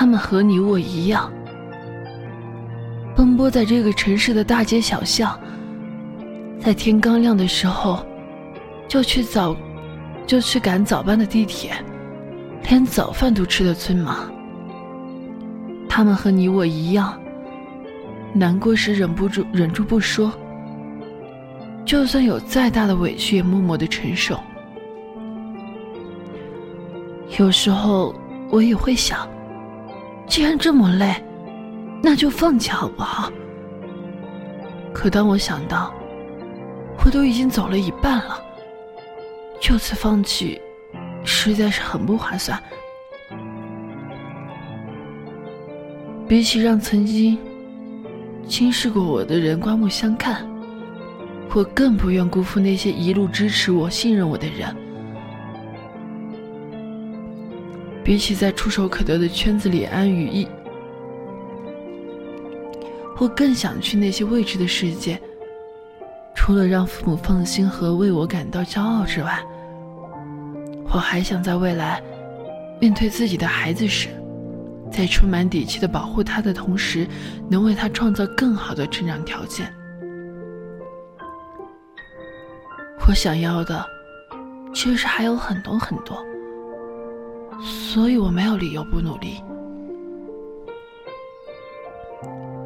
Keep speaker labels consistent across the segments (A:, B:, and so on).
A: 他们和你我一样，奔波在这个城市的大街小巷，在天刚亮的时候，就去早，就去赶早班的地铁，连早饭都吃的匆忙。他们和你我一样，难过时忍不住忍住不说，就算有再大的委屈也默默的承受。有时候我也会想，既然这么累，那就放弃好不好？可当我想到我都已经走了一半了，就此放弃，实在是很不划算。比起让曾经轻视过我的人刮目相看，我更不愿辜负那些一路支持我、信任我的人。比起在触手可得的圈子里安于逸，我更想去那些未知的世界。除了让父母放心和为我感到骄傲之外，我还想在未来面对自己的孩子时，在充满底气的保护他的同时，能为他创造更好的成长条件。我想要的，其实还有很多很多。所以我没有理由不努力。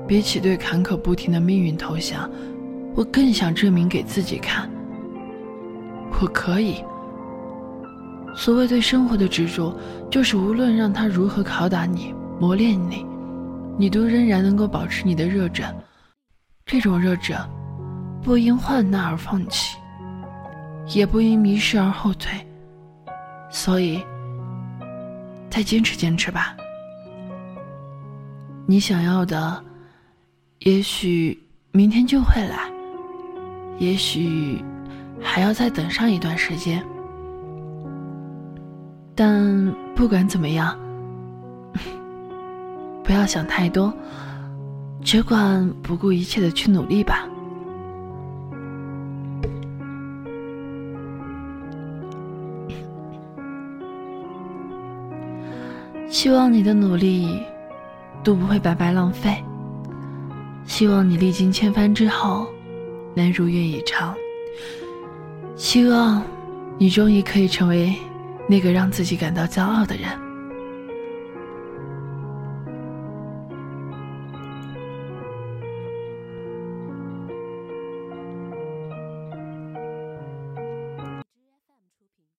A: 比起对坎坷不停的命运投降，我更想证明给自己看，我可以。所谓对生活的执着，就是无论让他如何拷打你、磨练你，你都仍然能够保持你的热忱。这种热忱，不因患难而放弃，也不因迷失而后退。所以。再坚持坚持吧，你想要的，也许明天就会来，也许还要再等上一段时间。但不管怎么样，不要想太多，只管不顾一切的去努力吧。希望你的努力都不会白白浪费。希望你历经千帆之后能如愿以偿。希望你终于可以成为那个让自己感到骄傲的人。